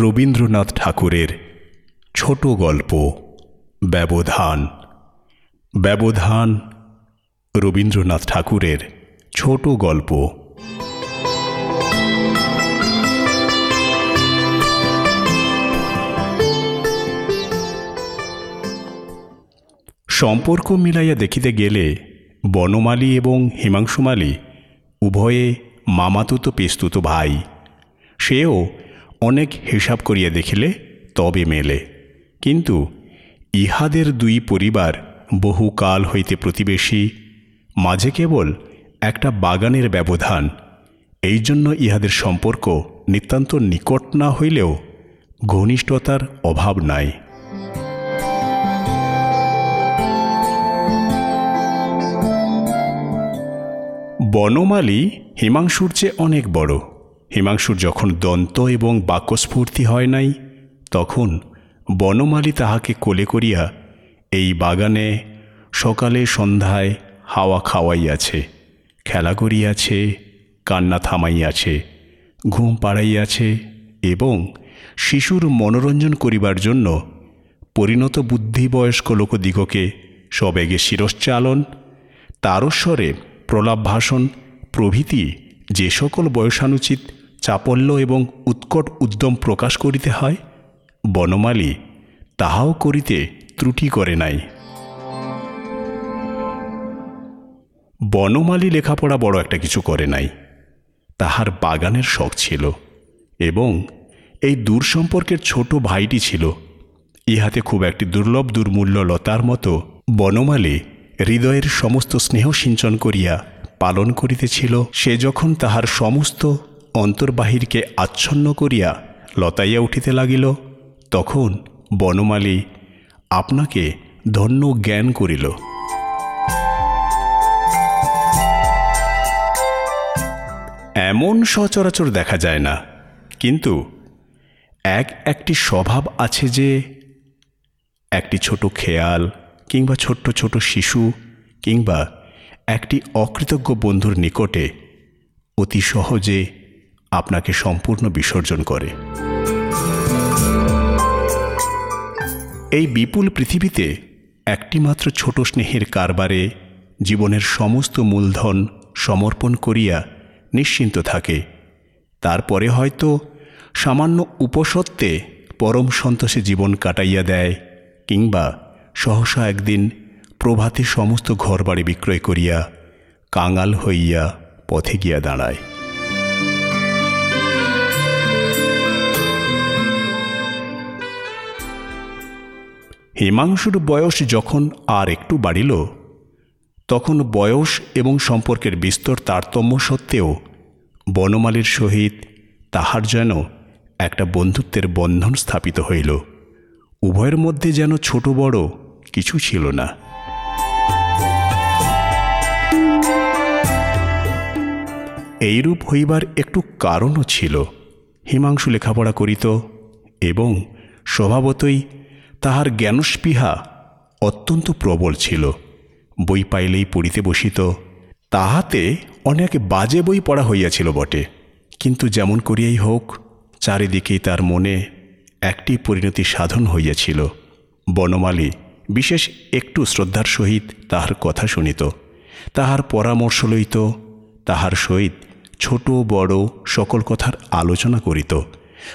রবীন্দ্রনাথ ঠাকুরের ছোট গল্প, ব্যবধান। ব্যবধান রবীন্দ্রনাথ ঠাকুরের ছোট গল্প। সম্পর্ক মিলাইয়া দেখিতে গেলে বনমালী এবং হিমাংশুমালী উভয়ে মামাতুত, পেস্তুত ভাই। সেও অনেক হিসাব করিয়া দেখিলে তবে মেলে। কিন্তু ইহাদের দুই পরিবার বহুকাল হইতে প্রতিবেশী, মাঝে কেবল একটা বাগানের ব্যবধান এই জন্য ইহাদের সম্পর্ক নিতান্ত নিকট না হইলেও ঘনিষ্ঠতার অভাব নাই। বনমালী হিমাংশুর চেয়ে অনেক বড়। হিমাংশুর যখন দন্ত এবং বাক্যস্ফূর্তি হয় নাই, তখন বনমালী তাহাকে কোলে করিয়া এই বাগানে সকালে সন্ধ্যায় হাওয়া খাওয়াইয়াছে, খেলা করিয়াছে, কান্না থামাইয়াছে, ঘুম পাড়াইয়াছে এবং শিশুর মনোরঞ্জন করিবার জন্য পরিণত বুদ্ধি বয়স্ক লোকদিগকে সবেগে শিরশ্চালন, তারস্বরে প্রলাপ ভাষণ প্রভৃতি যে সকল বয়সানুচিত চাপল্য এবং উৎকট উদ্যম প্রকাশ করিতে হয়, বনমালী তাহাও করিতে ত্রুটি করে নাই। বনমালী লেখাপড়া বড় একটা কিছু করে নাই। তাহার বাগানের শখ ছিল এবং এই দূর সম্পর্কের ছোট ভাইটি ছিল। ইহাতে খুব একটি দুর্লভ দুর্মূল্য লতার মতো বনমালী হৃদয়ের সমস্ত স্নেহ সিঞ্চন করিয়া পালন করিতেছিল। সে যখন তাহার সমস্ত অন্তর্বাহিরকে আচ্ছন্ন করিয়া লতাইয়া উঠিতে লাগিল। তখন বনমালী আপনাকে ধন্য জ্ঞান করিল। এমন সচরাচর দেখা যায় না, কিন্তু এক একটি স্বভাব আছে যে, একটি ছোট খেয়াল কিংবা ছোট্ট ছোট শিশু কিংবা একটি অকৃতজ্ঞ বন্ধুর নিকটে অতি সহজে আপনাকে সম্পূর্ণ বিসর্জন করে। এই বিপুল পৃথিবীতে একটিমাত্র ছোট স্নেহের কারবারে জীবনের সমস্ত মূলধন সমর্পণ করিয়া নিশ্চিন্ত থাকে। তারপরে হয়তো সামান্য উপসত্ত্বে পরম সন্তোষে জীবন কাটাইয়া দেয় কিংবা সহসা একদিন প্রভাতে সমস্ত ঘরবাড়ি বিক্রয় করিয়া কাঙাল হইয়া পথে গিয়া দাঁড়ায়। হিমাংশুর বয়স যখন আর একটু বাড়িল, তখন বয়স এবং সম্পর্কের বিস্তর তারতম্য সত্ত্বেও বনমালীর সহিত তাহার যেন একটা বন্ধুত্বের বন্ধন স্থাপিত হইল। উভয়ের মধ্যে যেন ছোট বড় কিছু ছিল না। এইরূপ হইবার একটু কারণও ছিল। হিমাংশু লেখাপড়া করিত এবং স্বভাবতই তাহার জ্ঞানস্পৃহা অত্যন্ত প্রবল ছিল। বই পাইলেই পড়িতে বসিত। তাহাতে অনেক বাজে বই পড়া হইয়াছিল বটে। কিন্তু যেমন করিয়াই হোক চারিদিকেই তার মনে একটি পরিণতি সাধন হইয়াছিল। বনমালী, বিশেষ একটু শ্রদ্ধার সহিত তাহার কথা শুনিত। তাহার পরামর্শ লইত, তাহার সহিত ছোট, বড় সকল কথার আলোচনা করিত।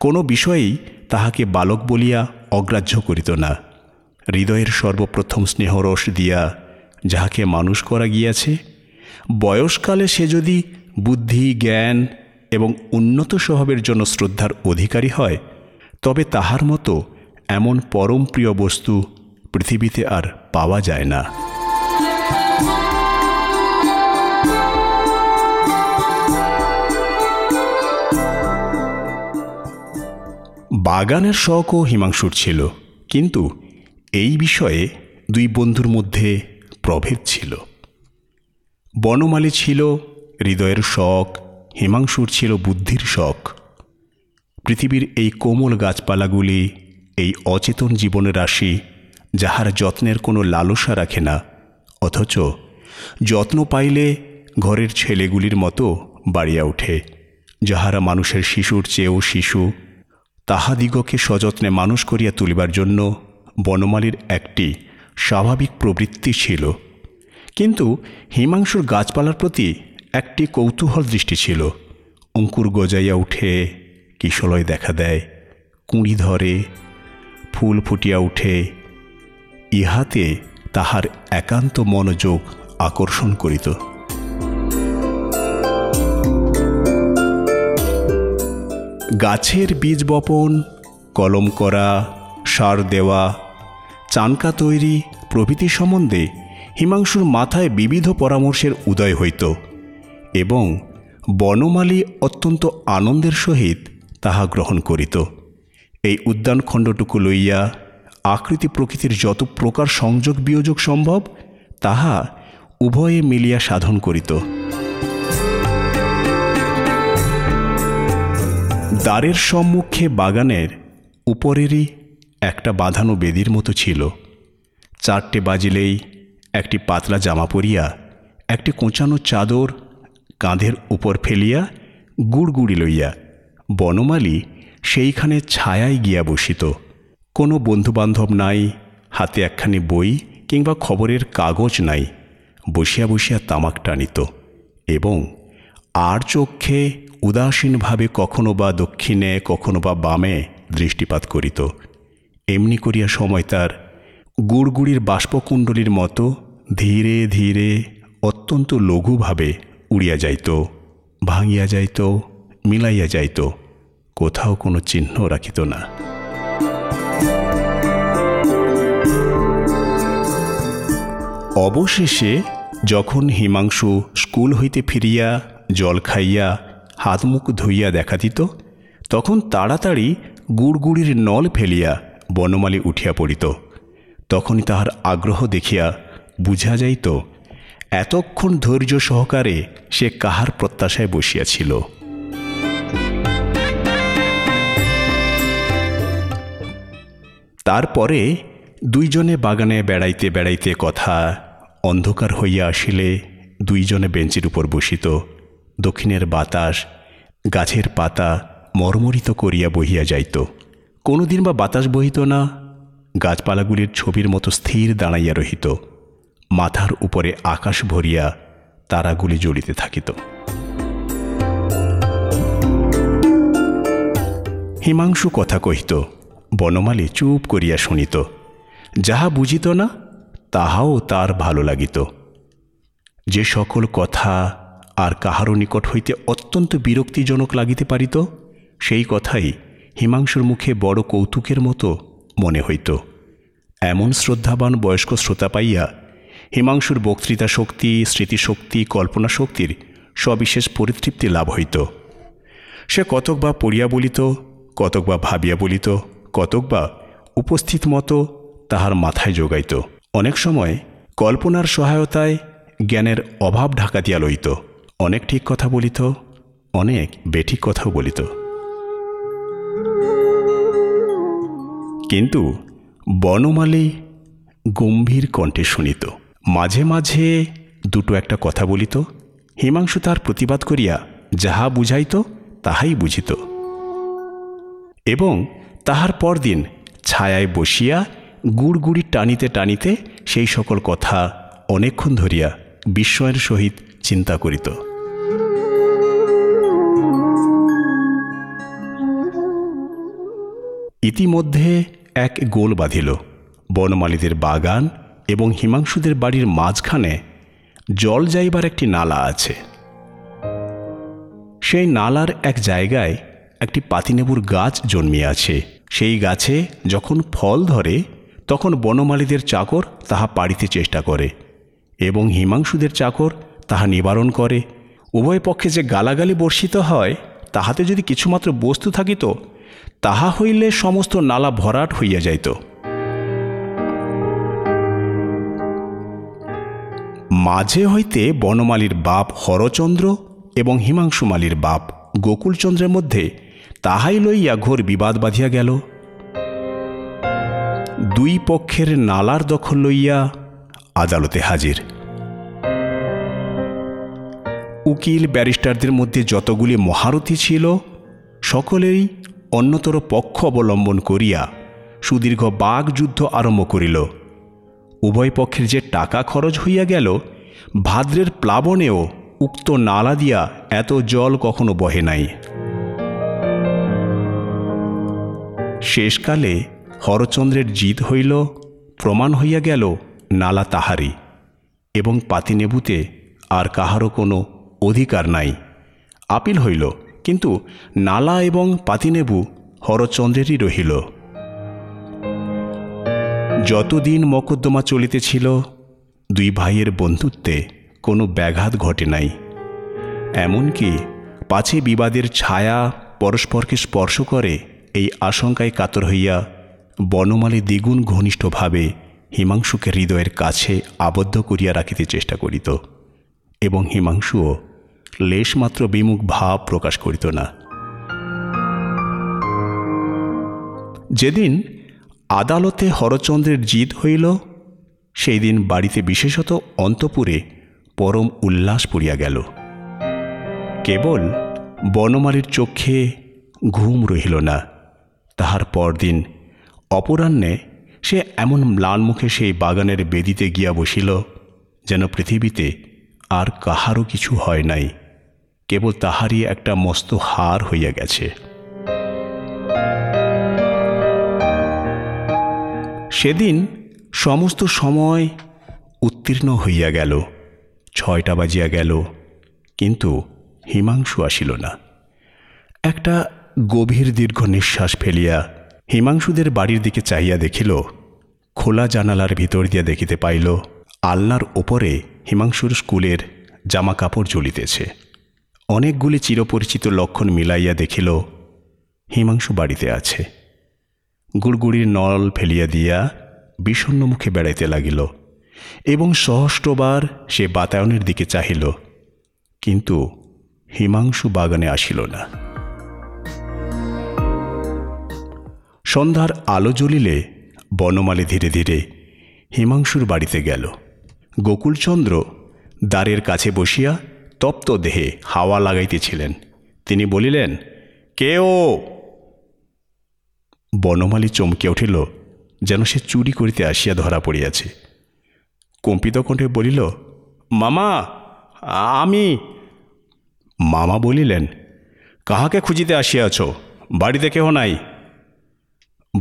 কোনো বিষয়েই তাহাকে বালক বলিয়া অগ্রাহ্য করিত না। হৃদয়ের সর্বপ্রথম স্নেহরস দিয়া যাহাকে মানুষ করা গিয়াছে, বয়সকালে সে যদি বুদ্ধি, জ্ঞান এবং উন্নত স্বভাবের জন্য শ্রদ্ধার অধিকারী হয়, তবে তাহার মতো এমন পরম প্রিয় বস্তু পৃথিবীতে আর পাওয়া যায় না। বাগানের শখও হিমাংশুর ছিল। কিন্তু এই বিষয়ে দুই বন্ধুর মধ্যে প্রভেদ ছিল। বনমালী ছিল হৃদয়ের শখ, হিমাংশুর ছিল বুদ্ধির শখ। পৃথিবীর এই কোমল গাছপালাগুলি, এই অচেতন জীবনের রাশি, যাহার যত্নের কোনো লালসা রাখে না, অথচ যত্ন পাইলে ঘরের ছেলেগুলির মতো বাড়িয়া ওঠে, যাহারা মানুষের শিশুর চেয়েও শিশু তাহাদিগকে সযত্নে মানুষ করিয়া তুলিবার জন্য বনমালীর একটি স্বাভাবিক প্রবৃত্তি ছিল। কিন্তু হিমাংশুর গাছপালার প্রতি একটি কৌতূহল দৃষ্টি ছিল। অঙ্কুর গজাইয়া উঠে কিশলয় দেখা দেয়, কুঁড়ি ধরে, ফুল ফুটিয়া উঠে। ইহাতে তাহার একান্ত মনোযোগ আকর্ষণ করিত। গাছের বীজ বপন, কলম করা, সার দেওয়া, চানকা তৈরি প্রভৃতি সম্বন্ধে হিমাংশুর মাথায় বিবিধ পরামর্শের উদয় হইত এবং বনমালী অত্যন্ত আনন্দের সহিত তাহা গ্রহণ করিত। এই উদ্যানখণ্ডটুকু লইয়া আকৃতি প্রকৃতির যত প্রকার সংযোগ বিয়োজক সম্ভব, তাহা উভয়ে মিলিয়া সাধন করিত। দ্বারের সম্মুখে বাগানের উপরেরই একটা বাঁধানো বেদির মতো ছিল। চারটে বাজিলেই একটি পাতলা জামা পরিয়া, একটি কোঁচানো চাদর কাঁধের উপর ফেলিয়া গুড়গুড়ি লইয়া, বনমালী সেইখানে ছায়ায় গিয়া বসিত। কোনো বন্ধুবান্ধব নাই, হাতে একখানি বই কিংবা খবরের কাগজ নাই, বসিয়া বসিয়া তামাক টানিত এবং আর চক্ষে উদাসীনভাবে কখনো বা দক্ষিণে, কখনো বা বামে দৃষ্টিপাত করিত। এমনি করিয়া সময় তার গুড়গুড়ির বাষ্পকুণ্ডলীর মতো ধীরে ধীরে অত্যন্ত লঘুভাবে উড়িয়া যাইত, ভাঙিয়া যাইত, মিলাইয়া যাইত, কোথাও কোনো চিহ্ন রাখিত না। অবশেষে যখন হিমাংশু স্কুল হইতে ফিরিয়া, জল খাইয়া হাত মুখ ধুইয়া দেখা দিত তখন তাড়াতাড়ি গুড়গুড়ির নল ফেলিয়া বনমালী উঠিয়া পড়িত। তখনই তাহার আগ্রহ দেখিয়া বুঝা যাইত, এতক্ষণ ধৈর্য সহকারে সে কাহার প্রত্যাশায় বসিয়াছিল। তারপরে দুইজনে বাগানে বেড়াইতে বেড়াইতে কথা অন্ধকার হইয়া আসিলে দুইজনে বেঞ্চের উপর বসিত। দক্ষিণের বাতাস, গাছের পাতা মর্মরিত করিয়া বহিয়া যাইত। কোনোদিন বা বাতাস বহিত না, গাছপালাগুলির ছবির মতো স্থির দাঁড়াইয়া রহিত। মাথার উপরে আকাশ ভরিয়া তারাগুলি জ্বলিতে থাকিত। হিমাংশু কথা কহিত, বনমালী চুপ করিয়া শুনিত। যাহা বুঝিত না, তাহাও তার ভালো লাগিত। যে সকল কথা আর কাহারও নিকট হইতে অত্যন্ত বিরক্তিজনক লাগিতে পারিত, সেই কথাই হিমাংশুর মুখে বড় কৌতুকের মতো মনে হইত। এমন শ্রদ্ধাবান বয়স্ক শ্রোতা পাইয়া হিমাংশুর বক্তৃতা শক্তি, স্মৃতিশক্তি, কল্পনা শক্তির সবিশেষ পরিতৃপ্তি লাভ হইত। সে কতক বা পড়িয়া বলিত, কতক বা ভাবিয়া বলিত, কতক বা উপস্থিত মতো তাহার মাথায় যোগাইত অনেক সময় কল্পনার সহায়তায় জ্ঞানের অভাব ঢাকা দিয়া লইত। অনেক ঠিক কথা বলিত, অনেক বেঠিক কথাও বলিত। কিন্তু বনমালী গম্ভীর কণ্ঠে শুনিত। মাঝে মাঝে দুটো একটা কথা বলিত, হিমাংশু তার প্রতিবাদ করিয়া যাহা বুঝাইত, তাহাই বুঝিত। এবং তাহার পরদিন ছায়ায় বসিয়া গুড়গুড়ি টানিতে টানিতে সেই সকল কথা অনেকক্ষণ ধরিয়া বিস্ময়ের সহিত চিন্তা করিত। ইতিমধ্যে এক গোল বাঁধিল। বনমালীদের বাগান এবং হিমাংশুদের বাড়ির মাঝখানে জল যাইবার একটি নালা আছে। সেই নালার এক জায়গায় একটি পাতিনেবুর গাছ জন্মিয়ে আছে সেই গাছে যখন ফল ধরে, তখন বনমালীদের চাকর তাহা পাড়িতে চেষ্টা করে এবং হিমাংশুদের চাকর তাহা নিবারণ করে। উভয় পক্ষে যে গালাগালি বর্ষিত হয়, তাহাতে যদি কিছুমাত্র বস্তু থাকিত তাহা হইলে সমস্ত নালা ভরাট হইয়া যাইত। মাঝে হইতে বনমালীর বাপ হরচন্দ্র এবং হিমাংশুমালীর বাপ গোকুলচন্দ্রের মধ্যে তাহাই লইয়া ঘোর বিবাদ বাঁধিয়া গেল। দুই পক্ষের নালার দখল লইয়া আদালতে হাজির। উকিল ব্যারিস্টারদের মধ্যে যতগুলি মহারথী ছিল, সকলেই অন্যতর পক্ষ অবলম্বন করিয়া সুদীর্ঘ বাঘযুদ্ধ আরম্ভ করিল। উভয় পক্ষের যে টাকা খরচ হইয়া গেল, ভাদ্রের প্লাবনেও উক্ত নালা দিয়া এত জল কখনো বহে নাই। শেষকালে হরচন্দ্রের জিত হইল, প্রমাণ হইয়া গেল নালা তাহারি এবং পাতিনেবুতে আর কাহারও কোনো অধিকার নাই। আপিল হইল কিন্তু নালা এবং পাতিনেবু হরচন্দ্রেরই রহিল। যতদিন মকদ্দমা চলিতেছিল, দুই ভাইয়ের বন্ধুত্বে কোনো ব্যাঘাত ঘটে নাই। এমনকি পাছে বিবাদের ছায়া পরস্পরকে স্পর্শ করে এই আশঙ্কায় কাতর হইয়া বনমালী দ্বিগুণ ঘনিষ্ঠভাবে হিমাংশুকে হৃদয়ের কাছে আবদ্ধ করিয়া রাখিতে চেষ্টা করিত এবং হিমাংশুও লেশমাত্র বিমুখ ভাব প্রকাশ করিত না। যেদিন আদালতে হরচন্দ্রের জিত হইল সেই দিন বাড়িতে বিশেষত অন্তপুরে পরম উল্লাস পড়িয়া গেল। কেবল বনমালীর চক্ষে ঘুম রহিল না। তাহার পরদিন অপরাহ্নে সে এমন ম্লান মুখে সেই বাগানের বেদিতে গিয়া বসিল, যেন পৃথিবীতে আর কাহারও কিছু হয় নাই। কেবল তাহারই একটা মস্ত হার হইয়া গেছে। সেদিন সমস্ত সময় উত্তীর্ণ হইয়া গেল, ছয়টা বাজিয়া গেল, কিন্তু হিমাংশু আসিল না। একটা গভীর দীর্ঘ নিঃশ্বাস ফেলিয়া হিমাংশুদের বাড়ির দিকে চাহিয়া দেখিল, খোলা জানালার ভিতর দিয়া দেখিতে পাইল, আলনার ওপরে হিমাংশুর স্কুলের জামা কাপড় জ্বলিতেছে। অনেকগুলি চিরপরিচিত লক্ষণ মিলাইয়া দেখিল, হিমাংশু বাড়িতে আছে। গুড়গুড়ির নল ফেলিয়া দিয়া বিষণ্ন মুখে বেড়াইতে লাগিল এবং সহস্রবার সে বাতায়নের দিকে চাহিল, কিন্তু হিমাংশু বাগানে আসিল না। সন্ধ্যার আলো জ্বলিলে বনমালী ধীরে ধীরে হিমাংশুর বাড়িতে গেল। গোকুলচন্দ্র দ্বারের কাছে বসিয়া তপ্ত দেহে হাওয়া লাগাইতেছিলেন। তিনি বলিলেন, কে ও? বনমালী চমকে উঠিল, যেন সে চুরি করিতে আসিয়া ধরা পড়িয়াছে। কম্পিত কণ্ঠে বলিল, মামা, আমি মামা বলিলেন, কাহাকে খুঁজিতে আসিয়াছ? বাড়িতে কেহ নাই?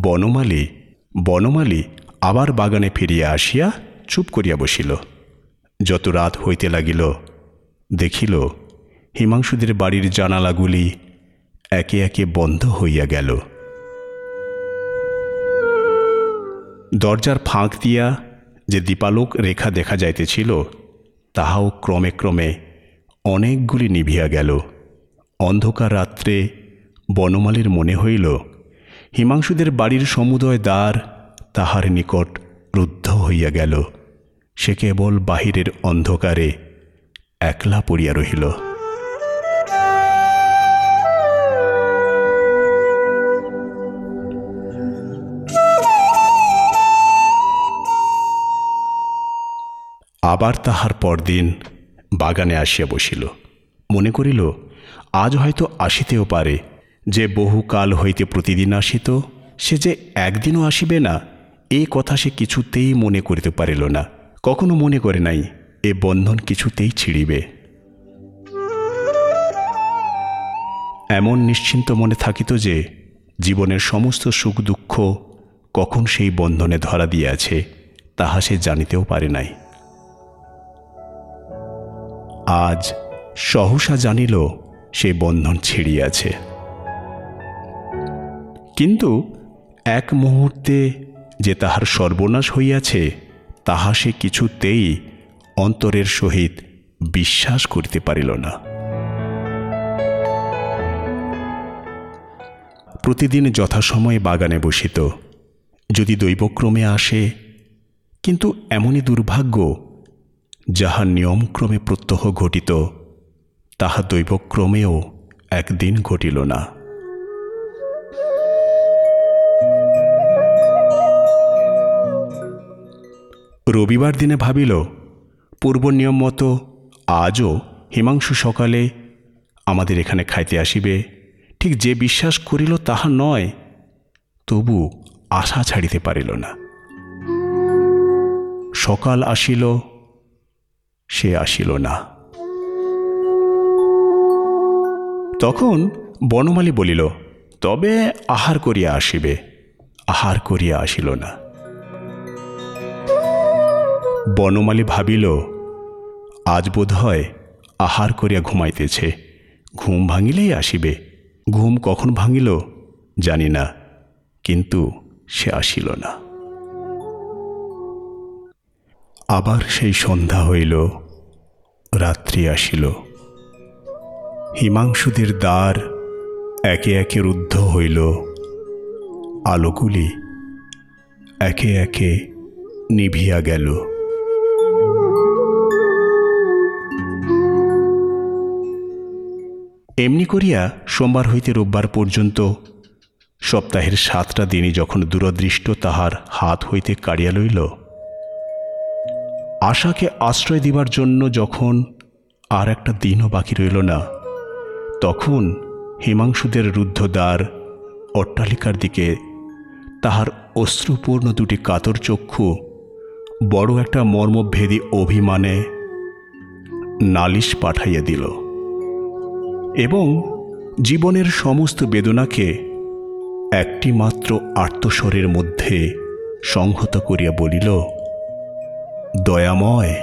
বনমালী বনমালী আবার বাগানে ফিরিয়া আসিয়া চুপ করিয়া বসিল। যত রাত হইতে লাগিল দেখিল, হিমাংশুদের বাড়ির জানালাগুলি একে একে বন্ধ হইয়া গেল। দরজার ফাঁক দিয়া যে দীপালোক রেখা দেখা যাইতেছিল, তাহাও ক্রমে ক্রমে অনেকগুলি নিভিয়া গেল। অন্ধকার রাত্রে বনমালীর মনে হইল, হিমাংশুদের বাড়ির সমুদয় দ্বার তাহার নিকট রুদ্ধ হইয়া গেল। সে কেবল বাহিরের অন্ধকারে একলা পড়িয়া রহিল। আবার তাহার পরদিন বাগানে আসিয়া বসিল। মনে করিল, আজ হয়তো আসিতেও পারে যে বহুকাল হইতে প্রতিদিন আসিত, সে যে একদিনও আসিবে না এই কথা সে কিছুতেই মনে করিতে পারিল না। কখনো মনে করে নাই এ বন্ধন কিছুতেই ছিঁড়িবে। এমন নিশ্চিন্ত মনে থাকিত যে, জীবনের সমস্ত সুখ দুঃখ কখন সেই বন্ধনে ধরা দিয়াছে, তাহা সে জানিতেও পারে নাই। আজ সহসা জানিল সে বন্ধন ছিঁড়িয়াছে। কিন্তু এক মুহূর্তে যে তাহার সর্বনাশ হইয়াছে, তাহা সে কিছুতেই অন্তরের সহিত বিশ্বাস করিতে পারিল না। প্রতিদিন যথাসময়ে বাগানে বসিত, যদি দৈবক্রমে আসে, কিন্তু এমনই দুর্ভাগ্য, যাহা নিয়মক্রমে প্রত্যহ ঘটিত, তাহা দৈবক্রমেও একদিন ঘটিল না। রবিবার দিনে ভাবিল পূর্ব নিয়ম মতো আজও হিমাংশু সকালে আমাদের এখানে খাইতে আসিবে। ঠিক যে বিশ্বাস করিল তাহা নয়, তবু আশা ছাড়িতে পারিল না। সকাল আসিল, সে আসিল না। তখন বনমালী বলিল, তবে আহার করিয়া আসিবে, আহার করিয়া আসিল না। বনমালী ভাবিল আজ বোধ হয় আহার করিয়া ঘুমাইতেছে। ঘুম ভাঙিলেই আসিবে। ঘুম কখন ভাঙিল জানি না, কিন্তু সে আসিল না। আবার সেই সন্ধ্যা হইল, রাত্রি আসিল। হিমাংশুদের দ্বার একে একে রুদ্ধ হইল। আলোগুলি একে একে নিভিয়া গেল। এমনি করিয়া সোমবার হইতে রোববার পর্যন্ত সপ্তাহের সাতটা দিনই যখন দূরদৃষ্ট তাহার হাত হইতে কাড়িয়া লইল, আশাকে আশ্রয় দিবার জন্য যখন আর একটা দিনও বাকি রইল না, তখন হিমাংশুদের রুদ্ধ দ্বার অট্টালিকার দিকে তাহার অশ্রুপূর্ণ দুটি কাতর চক্ষু, বড় একটা মর্মভেদী অভিমানে নালিশ পাঠাইয়া দিল। এবং জীবনের সমস্ত বেদনাকে একটি মাত্র আত্মস্বরের মধ্যে সংহত করিয়া বলিল দয়াময়